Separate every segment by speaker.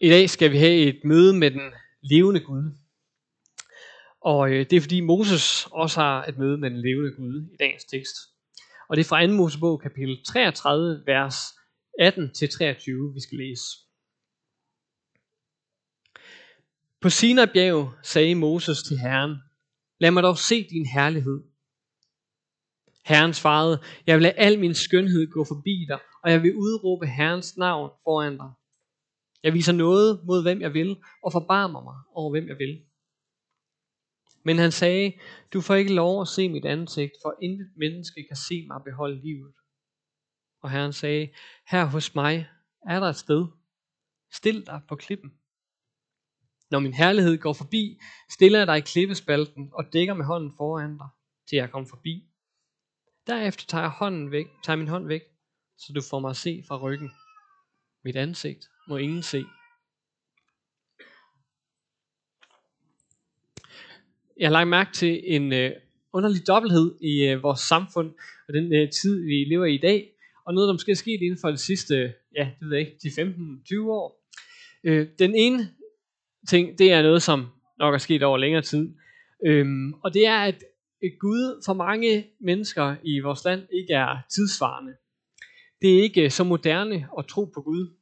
Speaker 1: I dag skal vi have et møde med den levende Gud. Og øh, det er fordi Moses også har et møde med den levende Gud i dagens tekst. Og det er fra 2. Mosebog kapitel 33, vers 18-23, vi skal læse. På Sinai bjerg sagde Moses til Herren, lad mig dog se din herlighed. Herren svarede, jeg vil lade al min skønhed gå forbi dig, og jeg vil udråbe Herrens navn foran dig. Jeg viser noget mod hvem jeg vil, og forbarmer mig over hvem jeg vil. Men han sagde, du får ikke lov at se mit ansigt, for intet menneske kan se mig beholde livet. Og Herren sagde, her hos mig er der et sted. Stil dig på klippen. Når min herlighed går forbi, stiller jeg dig i klippespalten og dækker med hånden foran dig, til jeg kommer forbi. Derefter tager jeg, hånden væk, tager min hånd væk, så du får mig at se fra ryggen. Mit ansigt må ingen se. Jeg har lagt mærke til en øh, underlig dobbelthed i øh, vores samfund og den øh, tid, vi lever i i dag, og noget, der måske er sket inden for de sidste, ja, det ved jeg ikke, de 15-20 år. Øh, den ene ting, det er noget, som nok er sket over længere tid, øhm, og det er, at øh, Gud for mange mennesker i vores land ikke er tidsvarende. Det er ikke øh, så moderne at tro på Gud.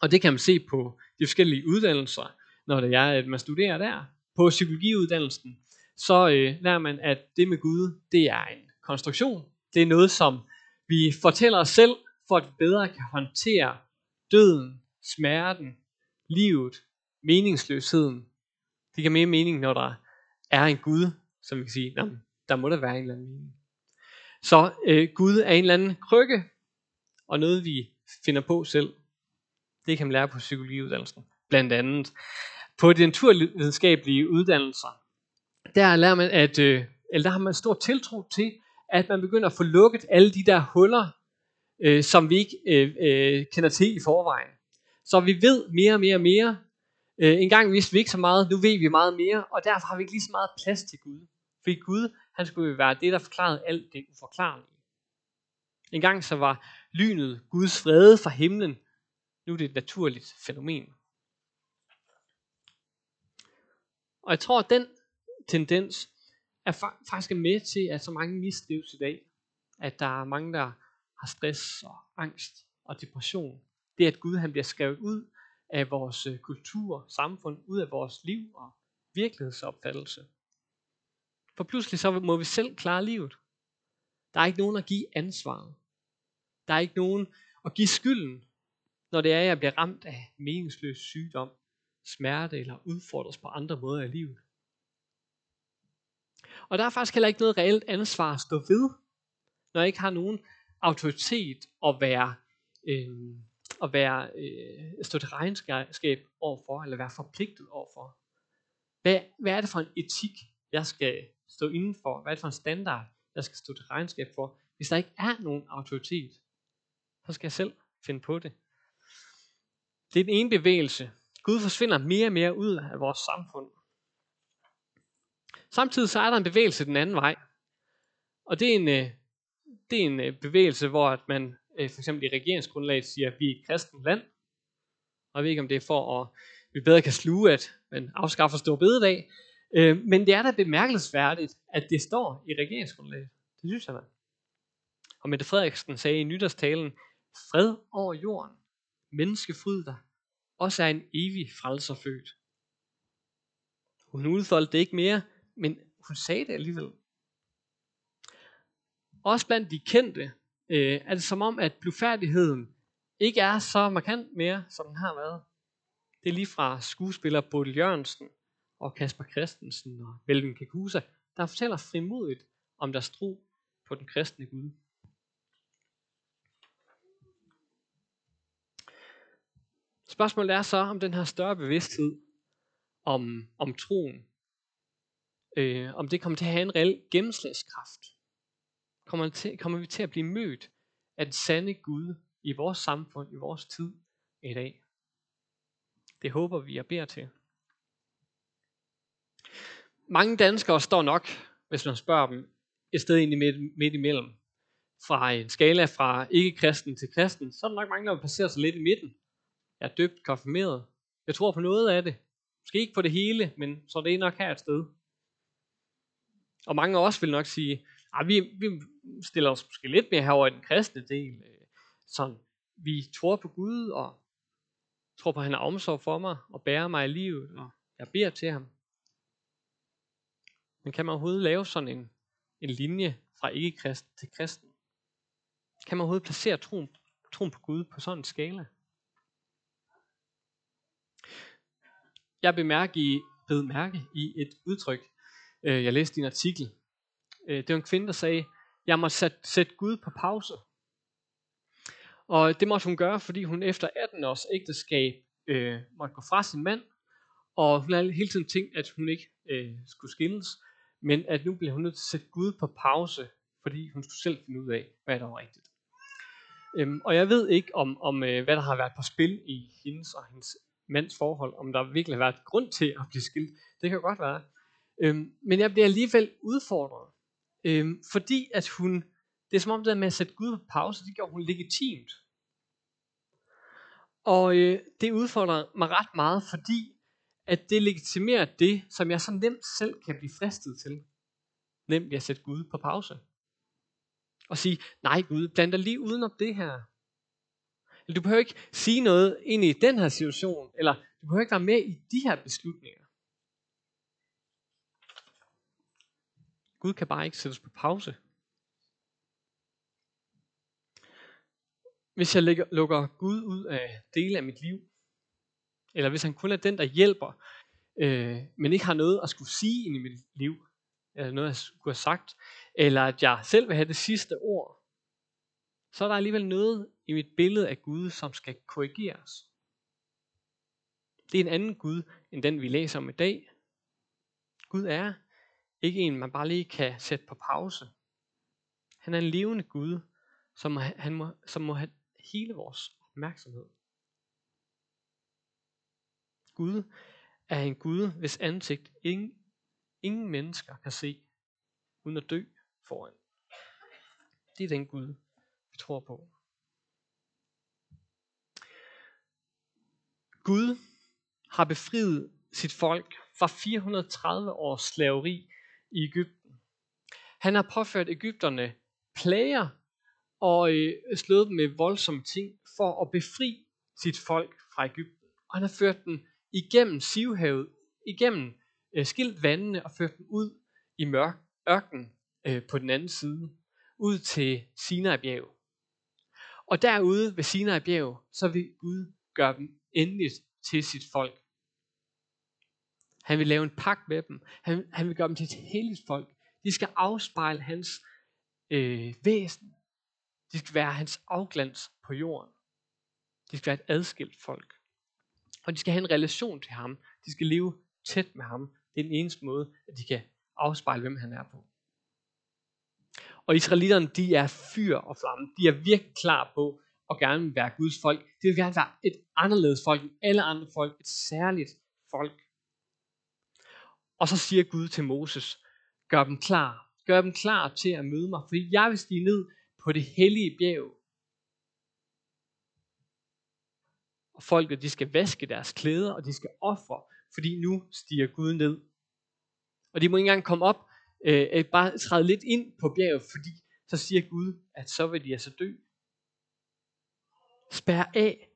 Speaker 1: Og det kan man se på de forskellige uddannelser, når det er, at man studerer der. På psykologiuddannelsen, så øh, lærer man, at det med Gud, det er en konstruktion. Det er noget, som vi fortæller os selv, for at vi bedre kan håndtere døden, smerten, livet, meningsløsheden. Det giver mere mening, når der er en Gud, som vi kan sige, der må der være en eller anden mening. Så øh, Gud er en eller anden krykke, og noget vi finder på selv. Det kan man lære på psykologiuddannelsen, blandt andet. På de naturvidenskabelige uddannelser, der lærer man, at, øh, eller der har man stor tiltro til, at man begynder at få lukket alle de der huller, øh, som vi ikke øh, øh, kender til i forvejen. Så vi ved mere og mere og mere. Øh, en gang vidste vi ikke så meget, nu ved vi meget mere, og derfor har vi ikke lige så meget plads til Gud. Fordi Gud, han skulle jo være det, der forklarede alt det uforklarlige. En gang så var lynet Guds fred fra himlen, nu er det et naturligt fænomen. Og jeg tror, at den tendens er faktisk med til, at så mange mistrives i dag. At der er mange, der har stress og angst og depression. Det er, at Gud han bliver skrevet ud af vores øh, kultur, samfund, ud af vores liv og virkelighedsopfattelse. For pludselig så må vi selv klare livet. Der er ikke nogen at give ansvaret. Der er ikke nogen at give skylden, når det er, at jeg bliver ramt af meningsløs sygdom, smerte eller udfordres på andre måder i livet. Og der er faktisk heller ikke noget reelt ansvar at stå ved, når jeg ikke har nogen autoritet at være, øh, at være øh, stå til regnskab overfor, eller være forpligtet overfor. Hvad, hvad er det for en etik, jeg skal stå indenfor? Hvad er det for en standard, jeg skal stå til regnskab for, hvis der ikke er nogen autoritet? Så skal jeg selv finde på det. Det er den ene bevægelse. Gud forsvinder mere og mere ud af vores samfund. Samtidig så er der en bevægelse den anden vej. Og det er en, øh, det er en øh, bevægelse, hvor at man øh, for eksempel i regeringsgrundlaget siger, at vi er et kristent land. Og jeg ved ikke, om det er for, at vi bedre kan sluge, at man afskaffer stor bededag. Men det er da bemærkelsesværdigt, at det står i regeringsgrundlaget. Det synes jeg da. Og Mette Frederiksen sagde i nytårstalen, fred over jorden, menneskefryd der, også er en evig frelser født. Hun udfoldede det ikke mere, men hun sagde det alligevel. Også blandt de kendte øh, er det som om, at blufærdigheden ikke er så markant mere, som den har været. Det er lige fra skuespiller Bodil Jørgensen og Kasper Christensen og Melvin Kakusa, der fortæller frimodigt om deres tro på den kristne Gud. Spørgsmålet er så, om den her større bevidsthed om, om troen, øh, om det kommer til at have en reel gennemslagskraft. Kommer, til, kommer vi til at blive mødt af den sande Gud i vores samfund, i vores tid i dag? Det håber vi og beder til. Mange danskere står nok, hvis man spørger dem, et sted ind i midt, midt imellem. Fra en skala fra ikke-kristen til kristen, så er der nok mange, der vil sig lidt i midten. Jeg er døbt, konfirmeret, Jeg tror på noget af det. Måske ikke på det hele, men så det er nok her et sted. Og mange af os vil nok sige, at vi, vi stiller os måske lidt mere herover i den kristne del. Sådan, vi tror på Gud, og tror på, at han har omsorg for mig, og bærer mig i livet, og jeg beder til ham. Men kan man overhovedet lave sådan en, en linje fra ikke-kristen til kristen? Kan man overhovedet placere troen, troen på Gud på sådan en skala? Jeg bemærke i, bed mærke i et udtryk, øh, jeg læste i en artikel. Øh, det var en kvinde, der sagde, jeg må sætte, sætte Gud på pause. Og det måtte hun gøre, fordi hun efter 18 års ægteskab øh, måtte gå fra sin mand, og hun havde hele tiden tænkt, at hun ikke øh, skulle skilles, men at nu blev hun nødt til at sætte Gud på pause, fordi hun skulle selv finde ud af, hvad der var rigtigt. Øhm, og jeg ved ikke, om, om øh, hvad der har været på spil i hendes og hendes mands forhold, om der virkelig har været grund til at blive skilt. Det kan godt være. Øhm, men jeg bliver alligevel udfordret, øhm, fordi at hun, det er som om det der med at sætte Gud på pause, det gør hun legitimt. Og øh, det udfordrer mig ret meget, fordi at det legitimerer det, som jeg så nemt selv kan blive fristet til. Nemlig at sætte Gud på pause. Og sige, nej Gud, bland dig lige udenom det her. Eller du behøver ikke sige noget ind i den her situation, eller du behøver ikke være med i de her beslutninger. Gud kan bare ikke sættes på pause. Hvis jeg lægger, lukker Gud ud af dele af mit liv, eller hvis han kun er den, der hjælper, øh, men ikke har noget at skulle sige ind i mit liv, eller noget, jeg skulle have sagt, eller at jeg selv vil have det sidste ord, så er der alligevel noget i mit billede af Gud, som skal korrigeres. Det er en anden Gud, end den vi læser om i dag. Gud er ikke en, man bare lige kan sætte på pause. Han er en levende Gud, som, han må, som må have hele vores opmærksomhed. Gud er en Gud, hvis ansigt ingen, ingen mennesker kan se, uden at dø foran. Det er den Gud, tror på. Gud har befriet sit folk fra 430 års slaveri i Ægypten. Han har påført Ægypterne plager og øh, slået dem med voldsomme ting for at befri sit folk fra Ægypten. Og han har ført dem igennem Sivhavet, igennem øh, skilt vandene og ført dem ud i mørk ørken øh, på den anden side, ud til Sinai-bjerget. Og derude ved Sinai-bjerg, så vil Gud gøre dem endeligt til sit folk. Han vil lave en pagt med dem. Han, han vil gøre dem til et helligt folk. De skal afspejle hans øh, væsen. De skal være hans afglans på jorden. De skal være et adskilt folk. Og de skal have en relation til ham. De skal leve tæt med ham. Det er den eneste måde, at de kan afspejle, hvem han er på. Og israelitterne, de er fyr og flamme. De er virkelig klar på at gerne vil være Guds folk. De vil gerne være et anderledes folk end alle andre folk. Et særligt folk. Og så siger Gud til Moses, gør dem klar. Gør dem klar til at møde mig, fordi jeg vil stige ned på det hellige bjerg. Og folket, de skal vaske deres klæder, og de skal ofre, fordi nu stiger Gud ned. Og de må ikke engang komme op, øh, bare træde lidt ind på bjerget, fordi så siger Gud, at så vil de altså dø. Spær af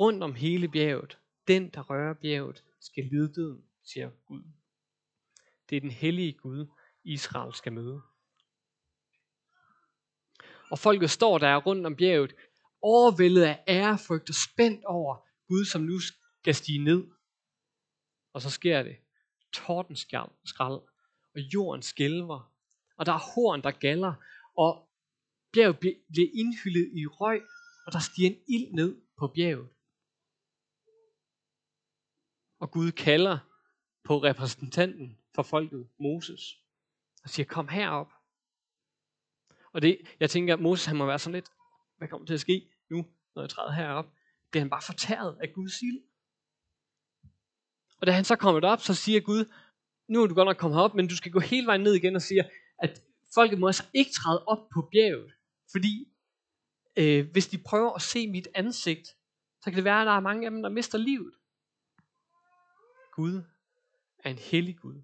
Speaker 1: rundt om hele bjerget. Den, der rører bjerget, skal lide døden, siger Gud. Det er den hellige Gud, Israel skal møde. Og folket står der rundt om bjerget, overvældet af ærefrygt og spændt over Gud, som nu skal stige ned. Og så sker det. Tordenskrald, og jorden skælver, og der er horn, der galler, og bjerget bliver indhyllet i røg, og der stiger en ild ned på bjerget. Og Gud kalder på repræsentanten for folket, Moses, og siger, kom herop. Og det, jeg tænker, at Moses han må være sådan lidt, hvad kommer til at ske nu, når jeg træder herop? Bliver han bare fortæret af Guds ild? Og da han så kommer op, så siger Gud, nu er du godt nok kommet op, men du skal gå hele vejen ned igen og sige, at folket må altså ikke træde op på bjerget. Fordi øh, hvis de prøver at se mit ansigt, så kan det være, at der er mange af dem, der mister livet. Gud er en hellig Gud.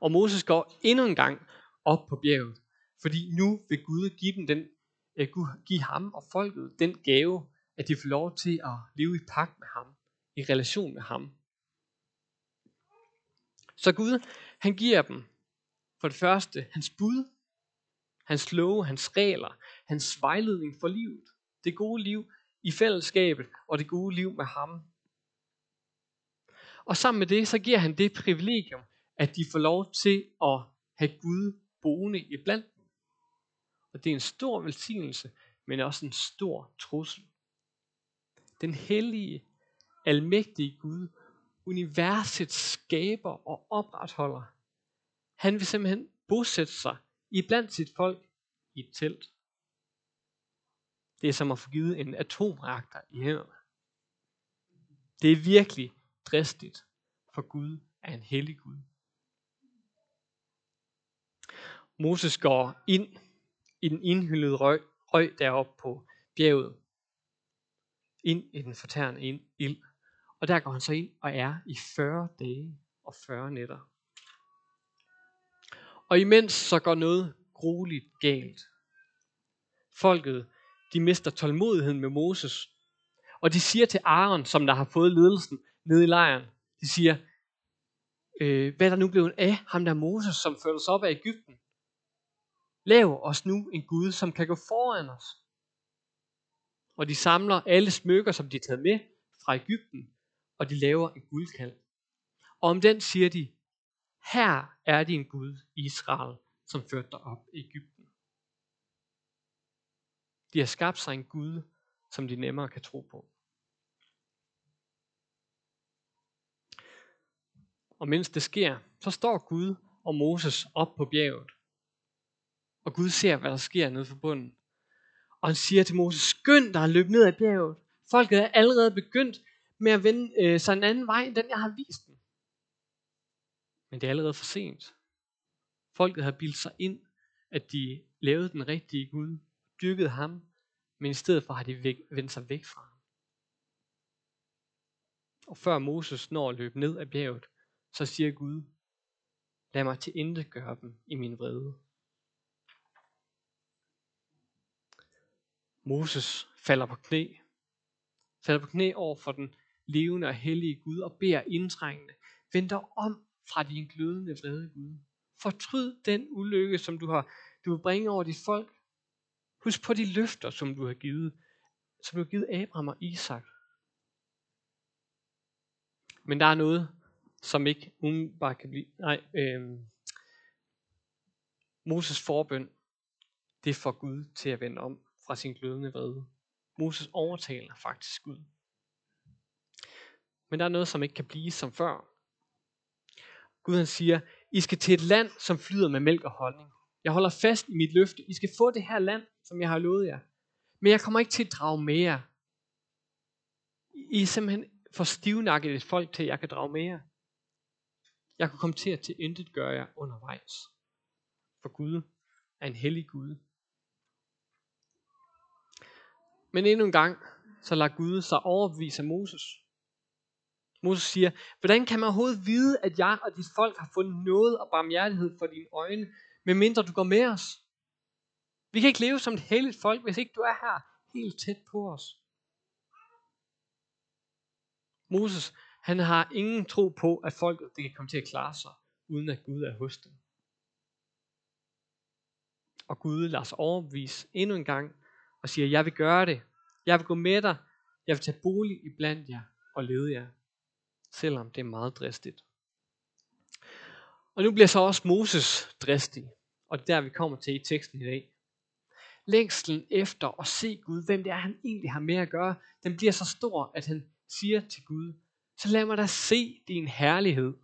Speaker 1: Og Moses går endnu en gang op på bjerget, fordi nu vil Gud give, dem den, øh, give ham og folket den gave, at de får lov til at leve i pagt med ham, i relation med ham. Så Gud, han giver dem for det første hans bud, hans love, hans regler, hans vejledning for livet. Det gode liv i fællesskabet og det gode liv med ham. Og sammen med det, så giver han det privilegium, at de får lov til at have Gud boende i blandt dem. Og det er en stor velsignelse, men også en stor trussel. Den hellige, almægtige Gud, universets skaber og opretholder, han vil simpelthen bosætte sig i blandt sit folk i et telt. Det er som at få givet en atomreaktor i hænderne. Det er virkelig dristigt, for Gud er en hellig Gud. Moses går ind i den indhyldede røg, røg deroppe på bjerget. Ind i den fortærende ild. Og der går han så ind og er i 40 dage og 40 nætter. Og imens så går noget grueligt galt. Folket, de mister tålmodigheden med Moses. Og de siger til Aaron, som der har fået ledelsen nede i lejren, de siger, øh, hvad er der nu blevet af ham der Moses, som førte os op af Ægypten? Lav os nu en Gud, som kan gå foran os. Og de samler alle smykker, som de har taget med fra Ægypten, og de laver en guldkald. Og om den siger de, her er din Gud, Israel, som førte dig op i Ægypten. De har skabt sig en Gud, som de nemmere kan tro på. Og mens det sker, så står Gud og Moses op på bjerget. Og Gud ser, hvad der sker nede for bunden. Og han siger til Moses, skynd dig at løbe ned ad bjerget. Folket er allerede begyndt med at vende øh, sig en anden vej, end den jeg har vist dem. Men det er allerede for sent. Folket har bildt sig ind, at de lavede den rigtige Gud, dyrkede ham, men i stedet for har de væk, vendt sig væk fra ham. Og før Moses når at løbe ned af bjerget, så siger Gud, lad mig til intet gøre dem i min vrede. Moses falder på knæ, falder på knæ over for den levende og hellige Gud og beder indtrængende, vend dig om fra din glødende vrede Gud. Fortryd den ulykke, som du har du vil bringe over dit folk. Husk på de løfter, som du har givet, som du har givet Abraham og Isak. Men der er noget, som ikke umiddelbart kan blive... Nej, øh, Moses forbøn, det får Gud til at vende om fra sin glødende vrede. Moses overtaler faktisk Gud. Men der er noget, som ikke kan blive som før. Gud han siger, I skal til et land, som flyder med mælk og honning. Jeg holder fast i mit løfte. I skal få det her land, som jeg har lovet jer. Men jeg kommer ikke til at drage med jer. I er simpelthen for stivnakket et folk til, at jeg kan drage med jer. Jeg kan komme til at til intet gøre jer undervejs. For Gud er en hellig Gud. Men endnu en gang, så lader Gud sig overbevise af Moses. Moses siger, hvordan kan man overhovedet vide, at jeg og dit folk har fundet noget og barmhjertighed for dine øjne, medmindre du går med os? Vi kan ikke leve som et helligt folk, hvis ikke du er her helt tæt på os. Moses, han har ingen tro på, at folket det kan komme til at klare sig, uden at Gud er hos dem. Og Gud lader sig overbevise endnu en gang og siger, jeg vil gøre det. Jeg vil gå med dig. Jeg vil tage bolig i blandt jer og lede jer. Selvom det er meget dristigt. Og nu bliver så også Moses dristig. Og det er der, vi kommer til i teksten i dag. Længslen efter at se Gud, hvem det er, han egentlig har med at gøre, den bliver så stor, at han siger til Gud, så lad mig da se din herlighed.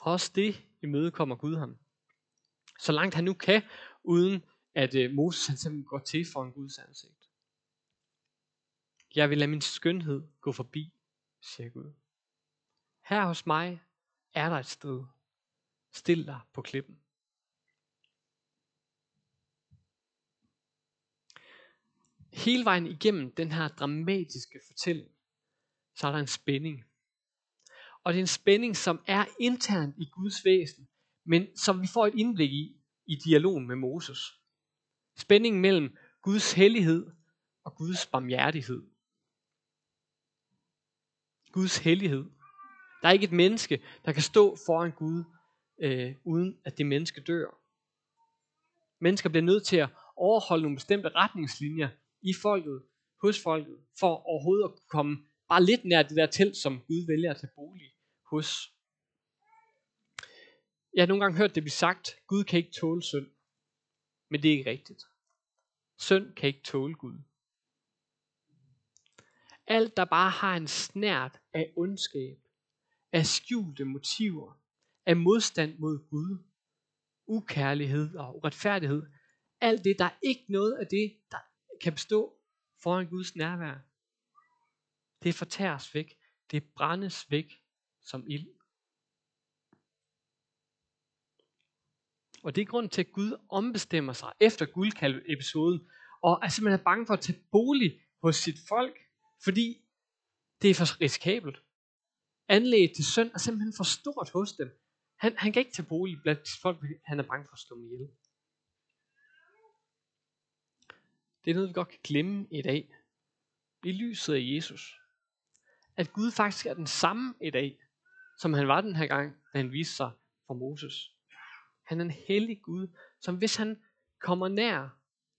Speaker 1: Også det imødekommer Gud ham. Så langt han nu kan, uden at øh, Moses han simpelthen går til for en Guds ansigt. Jeg vil lade min skønhed gå forbi, siger Gud. Her hos mig er der et sted. Stil dig på klippen. hele vejen igennem den her dramatiske fortælling, så er der en spænding. Og det er en spænding, som er intern i Guds væsen, men som vi får et indblik i i dialogen med Moses. Spændingen mellem Guds hellighed og Guds barmhjertighed. Guds hellighed. Der er ikke et menneske, der kan stå foran Gud, øh, uden at det menneske dør. Mennesker bliver nødt til at overholde nogle bestemte retningslinjer i folket, hos folket, for overhovedet at komme bare lidt nær det der telt, som Gud vælger at tage bolig hos. Jeg har nogle gange hørt det blive sagt, Gud kan ikke tåle synd. Men det er ikke rigtigt. Synd kan ikke tåle Gud. Alt, der bare har en snært af ondskab, af skjulte motiver, af modstand mod Gud, ukærlighed og uretfærdighed, alt det, der er ikke noget af det, der kan bestå foran Guds nærvær. Det fortæres væk. Det brændes væk som ild. Og det er grund til, at Gud ombestemmer sig efter guldkalve-episoden, og er simpelthen bange for at tage bolig hos sit folk, fordi det er for risikabelt. Anlægget til synd er simpelthen for stort hos dem. Han, han kan ikke tage bolig blandt folk, han er bange for at slå mig ihjel. Det er noget, vi godt kan glemme i dag. I lyset af Jesus. At Gud faktisk er den samme i dag, som han var den her gang, da han viste sig for Moses. Han er en hellig Gud, som hvis han kommer nær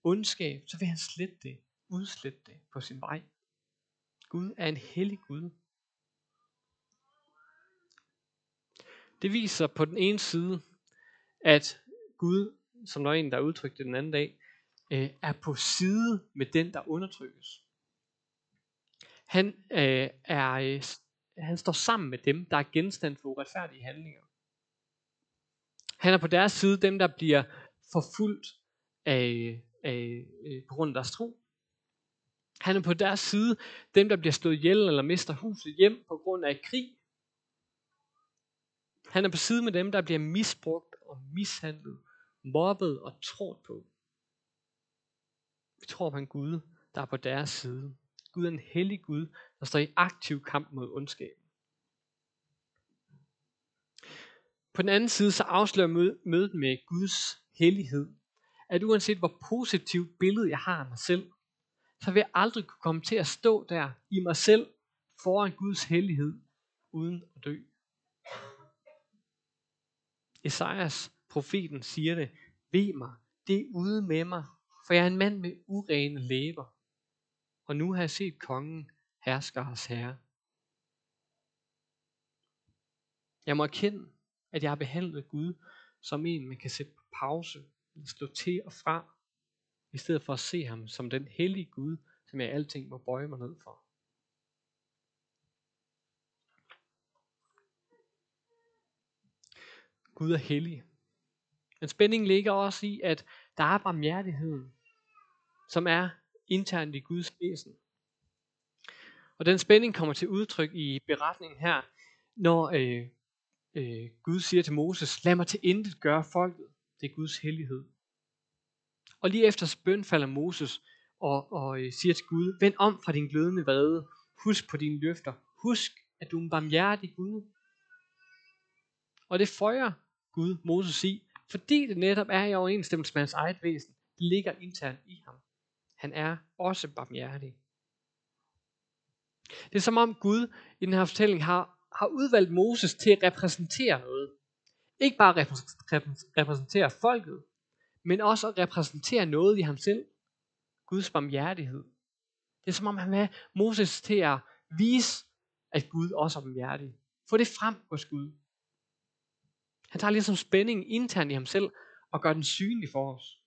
Speaker 1: ondskab, så vil han slette det, udslette det på sin vej. Gud er en hellig Gud. Det viser på den ene side, at Gud, som der er en, der udtrykte den anden dag, øh, er på side med den, der undertrykkes. Han, øh, er, øh, han står sammen med dem, der er genstand for uretfærdige handlinger. Han er på deres side dem, der bliver forfulgt af, af, øh, på grund af deres tro. Han er på deres side dem, der bliver slået ihjel eller mister huset hjem på grund af krig. Han er på side med dem, der bliver misbrugt og mishandlet, mobbet og trådt på. Vi tror på en Gud, der er på deres side. Gud er en hellig Gud, der står i aktiv kamp mod ondskab. På den anden side så afslører mødet med Guds hellighed, at uanset hvor positivt billede jeg har af mig selv, så vil jeg aldrig kunne komme til at stå der i mig selv foran Guds hellighed uden at dø. Esajas, profeten, siger det, ved mig, det er ude med mig, for jeg er en mand med urene læber. Og nu har jeg set kongen, herskeres herre. Jeg må erkende, at jeg har behandlet Gud som en, man kan sætte på pause, eller slå til og fra, i stedet for at se ham som den hellige Gud, som jeg alting må bøje mig ned for. Gud er hellig. Men spændingen ligger også i, at der er barmhjertigheden, som er internt i Guds væsen. Og den spænding kommer til udtryk i beretningen her, når øh, øh, Gud siger til Moses, lad mig til intet gøre folket. Det er Guds hellighed. Og lige efter bøn falder Moses og, og øh, siger til Gud, vend om fra din glødende vrede. Husk på dine løfter. Husk, at du er en barmhjertig Gud. Og det føjer Gud Moses i, fordi det netop er i overensstemmelse med hans eget væsen. Det ligger internt i ham. Han er også barmhjertig. Det er som om Gud i den her fortælling har har udvalgt Moses til at repræsentere noget. Ikke bare repræsentere folket, men også at repræsentere noget i ham selv. Guds barmhjertighed. Det er som om han vil have Moses til at vise, at Gud også er barmhjertig. Få det frem hos Gud. Han tager ligesom spænding internt i ham selv og gør den synlig for os.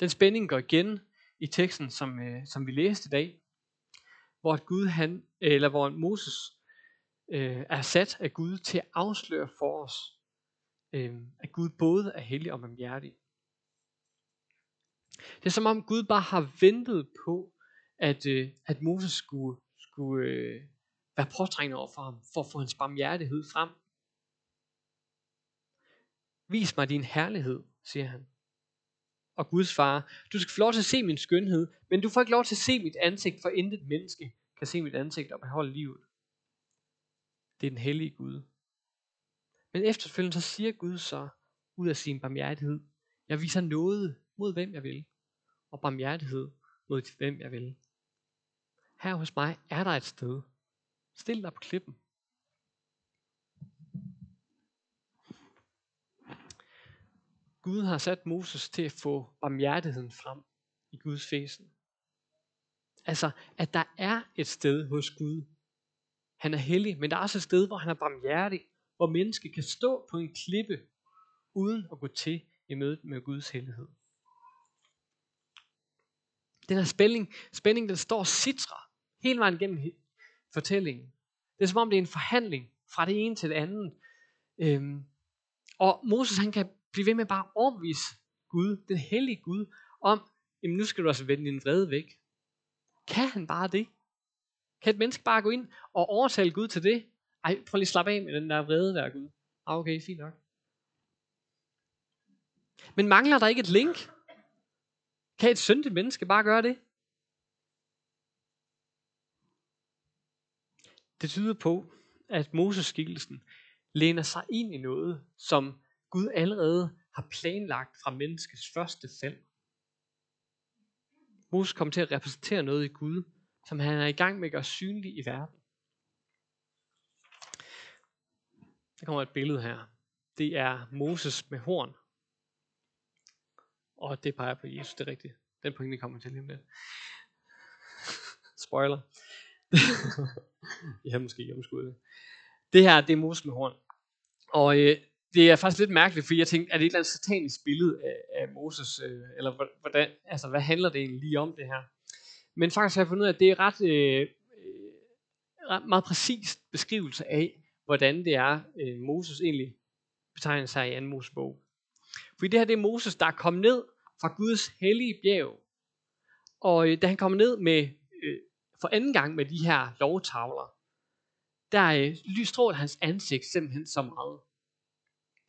Speaker 1: Den spænding går igen i teksten, som, øh, som vi læste i dag hvor Gud han, eller hvor Moses øh, er sat af Gud til at afsløre for os, øh, at Gud både er hellig og barmhjertig. Det er som om Gud bare har ventet på, at, øh, at Moses skulle, skulle øh, være påtrængende over for ham, for at få hans barmhjertighed frem. Vis mig din herlighed, siger han. og Guds far, du skal få lov til at se min skønhed, men du får ikke lov til at se mit ansigt, for intet menneske kan se mit ansigt og beholde livet. Det er den hellige Gud. Men efterfølgende så siger Gud så ud af sin barmhjertighed, jeg viser noget mod hvem jeg vil, og barmhjertighed mod hvem jeg vil. Her hos mig er der et sted. Stil dig på klippen. Gud har sat Moses til at få barmhjertigheden frem i Guds fæsen. Altså, at der er et sted hos Gud. Han er hellig, men der er også et sted, hvor han er barmhjertig, hvor mennesket kan stå på en klippe, uden at gå til i mødet med Guds hellighed. Den her spænding, spænding den står citra hele vejen gennem fortællingen. Det er som om det er en forhandling fra det ene til det andet. Øhm, og Moses han kan blive ved med bare at overbevise Gud, den hellige Gud, om, jamen nu skal du altså vende din vrede væk. Kan han bare det? Kan et menneske bare gå ind og overtale Gud til det? Ej, prøv lige at slappe af med den der vrede der, Gud. Ah, okay, fint nok. Men mangler der ikke et link? Kan et syndigt menneske bare gøre det? Det tyder på, at Moses skikkelsen læner sig ind i noget, som Gud allerede har planlagt fra menneskets første fald. Moses kommer til at repræsentere noget i Gud, som han er i gang med at gøre synlig i verden. Der kommer et billede her. Det er Moses med horn. Og det peger på Jesus, det er rigtigt. Den pointe kommer til lige med. Spoiler. jeg har måske omskuddet det. Det her, det er Moses med horn. Og øh, det er faktisk lidt mærkeligt, fordi jeg tænkte, er det et eller andet satanisk billede af, af Moses, øh, eller hvordan, altså, hvad handler det egentlig lige om det her? Men faktisk har jeg fundet ud af, at det er ret, øh, ret meget præcist beskrivelse af, hvordan det er, øh, Moses egentlig betegner sig i anden Mosebog. Fordi det her, det er Moses, der er kommet ned fra Guds hellige bjerg. Og øh, da han kommer ned med, øh, for anden gang med de her lovtavler, der øh, lysstråler hans ansigt simpelthen så meget.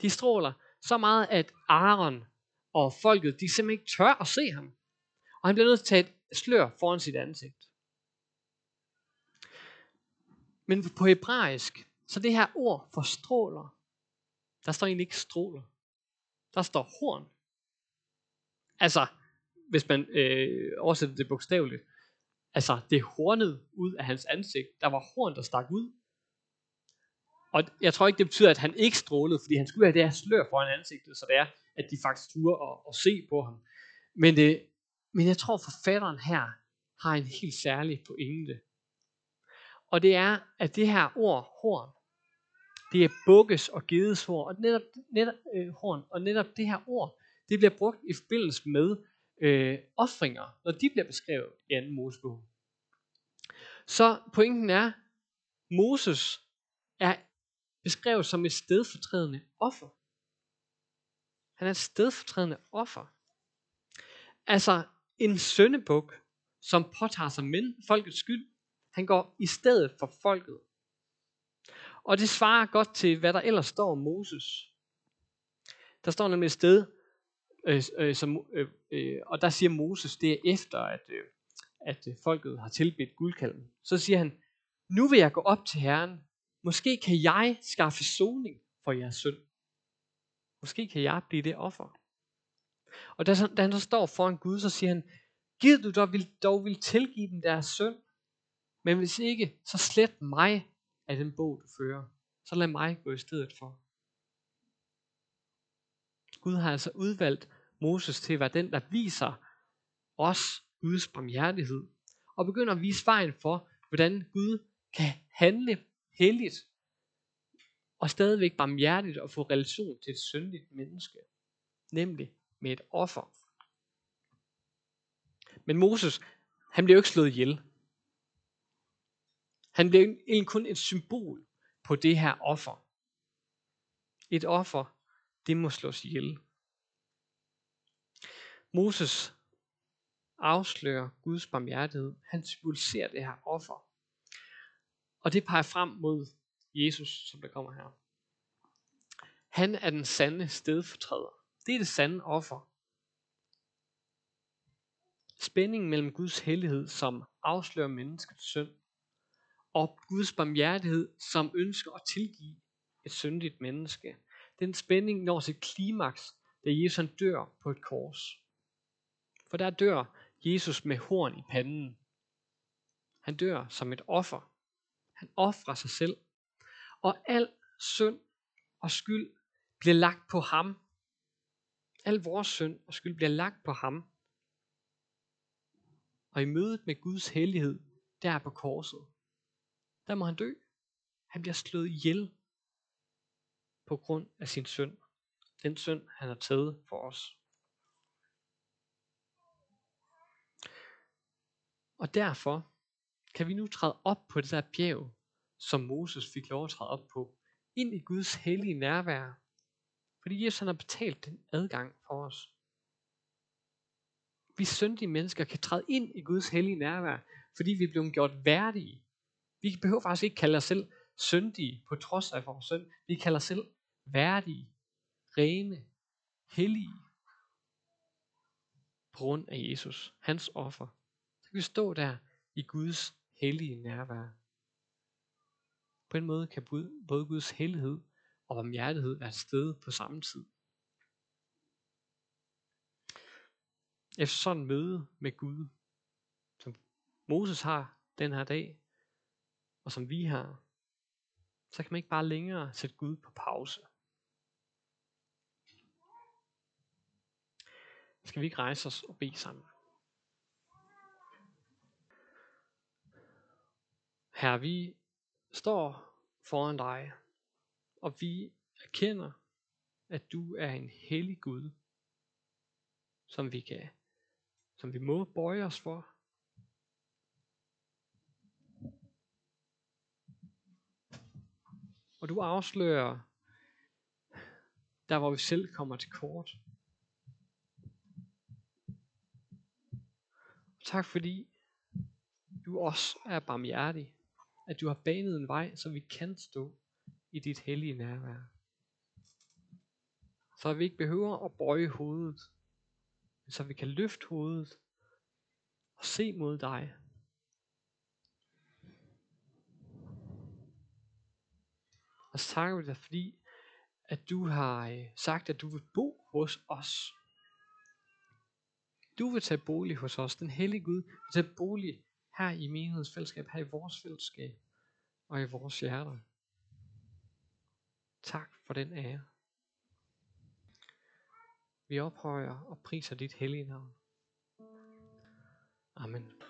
Speaker 1: De stråler så meget, at Aaron og folket, de simpelthen ikke tør at se ham. Og han bliver nødt til at tage et slør foran sit ansigt. Men på hebraisk, så det her ord for stråler, der står egentlig ikke stråler. Der står horn. Altså, hvis man øh, oversætter det bogstaveligt, altså det hornet ud af hans ansigt. Der var horn, der stak ud. Og jeg tror ikke, det betyder, at han ikke strålede, fordi han skulle have det her slør foran ansigtet, så det er, at de faktisk turde at, at se på ham. Men, det, men jeg tror, forfatteren her har en helt særlig pointe. Og det er, at det her ord, horn, det er bukkes og gedes horn, og netop, netop, øh, horn, og netop det her ord, det bliver brugt i forbindelse med øh, offringer, når de bliver beskrevet i 2. Mosebog. Så pointen er, Moses er beskrevet som et stedfortrædende offer. Han er et stedfortrædende offer. Altså en søndebuk, som påtager sig men folkets skyld. Han går i stedet for folket. Og det svarer godt til, hvad der ellers står om Moses. Der står nemlig et sted, øh, øh, som, øh, øh, og der siger Moses, det er efter, at, øh, at øh, folket har tilbedt guldkalven. Så siger han, nu vil jeg gå op til Herren, Måske kan jeg skaffe soning for jeres synd. Måske kan jeg blive det offer. Og da, da han så står foran Gud, så siger han, Gid du dog vil, dog vil tilgive dem deres synd, men hvis ikke, så slet mig af den bog, du fører. Så lad mig gå i stedet for. Gud har altså udvalgt Moses til at være den, der viser os Guds barmhjertighed, og begynder at vise vejen for, hvordan Gud kan handle helligt, og stadigvæk barmhjertigt og få relation til et syndigt menneske, nemlig med et offer. Men Moses, han blev jo ikke slået ihjel. Han blev egentlig kun et symbol på det her offer. Et offer, det må slås ihjel. Moses afslører Guds barmhjertighed. Han symboliserer det her offer. Og det peger frem mod Jesus, som der kommer her. Han er den sande stedfortræder. Det er det sande offer. Spændingen mellem Guds hellighed, som afslører menneskets synd, og Guds barmhjertighed, som ønsker at tilgive et syndigt menneske. Den spænding når sit klimaks, da Jesus han dør på et kors. For der dør Jesus med horn i panden. Han dør som et offer. Han offrer sig selv. Og al synd og skyld bliver lagt på ham. Al vores synd og skyld bliver lagt på ham. Og i mødet med Guds hellighed, der på korset, der må han dø. Han bliver slået ihjel på grund af sin synd. Den synd, han har taget for os. Og derfor kan vi nu træde op på det der bjerg, som Moses fik lov at træde op på, ind i Guds hellige nærvær, fordi Jesus han har betalt den adgang for os. Vi syndige mennesker kan træde ind i Guds hellige nærvær, fordi vi er blevet gjort værdige. Vi behøver faktisk ikke kalde os selv syndige på trods af vores synd. Vi kalder os selv værdige, rene, hellige på grund af Jesus, hans offer. Så kan vi stå der i Guds hellige nærvær. På en måde kan både Guds hellighed og barmhjertighed er et sted på samme tid. Efter sådan møde med Gud, som Moses har den her dag, og som vi har, så kan man ikke bare længere sætte Gud på pause. Skal vi ikke rejse os og bede sammen? Her vi står foran dig, og vi erkender, at du er en hellig Gud, som vi kan, som vi må bøje os for. Og du afslører der, hvor vi selv kommer til kort. Tak fordi du også er barmhjertig, at du har banet en vej, så vi kan stå i dit hellige nærvær. Så vi ikke behøver at bøje hovedet, men så vi kan løfte hovedet og se mod dig. Og så takker vi dig, fordi at du har øh, sagt, at du vil bo hos os. Du vil tage bolig hos os. Den hellige Gud vil tage bolig her i menighedsfællesskab, her i vores fællesskab og i vores hjerter. Tak for den ære. Vi ophøjer og priser dit hellige navn. Amen.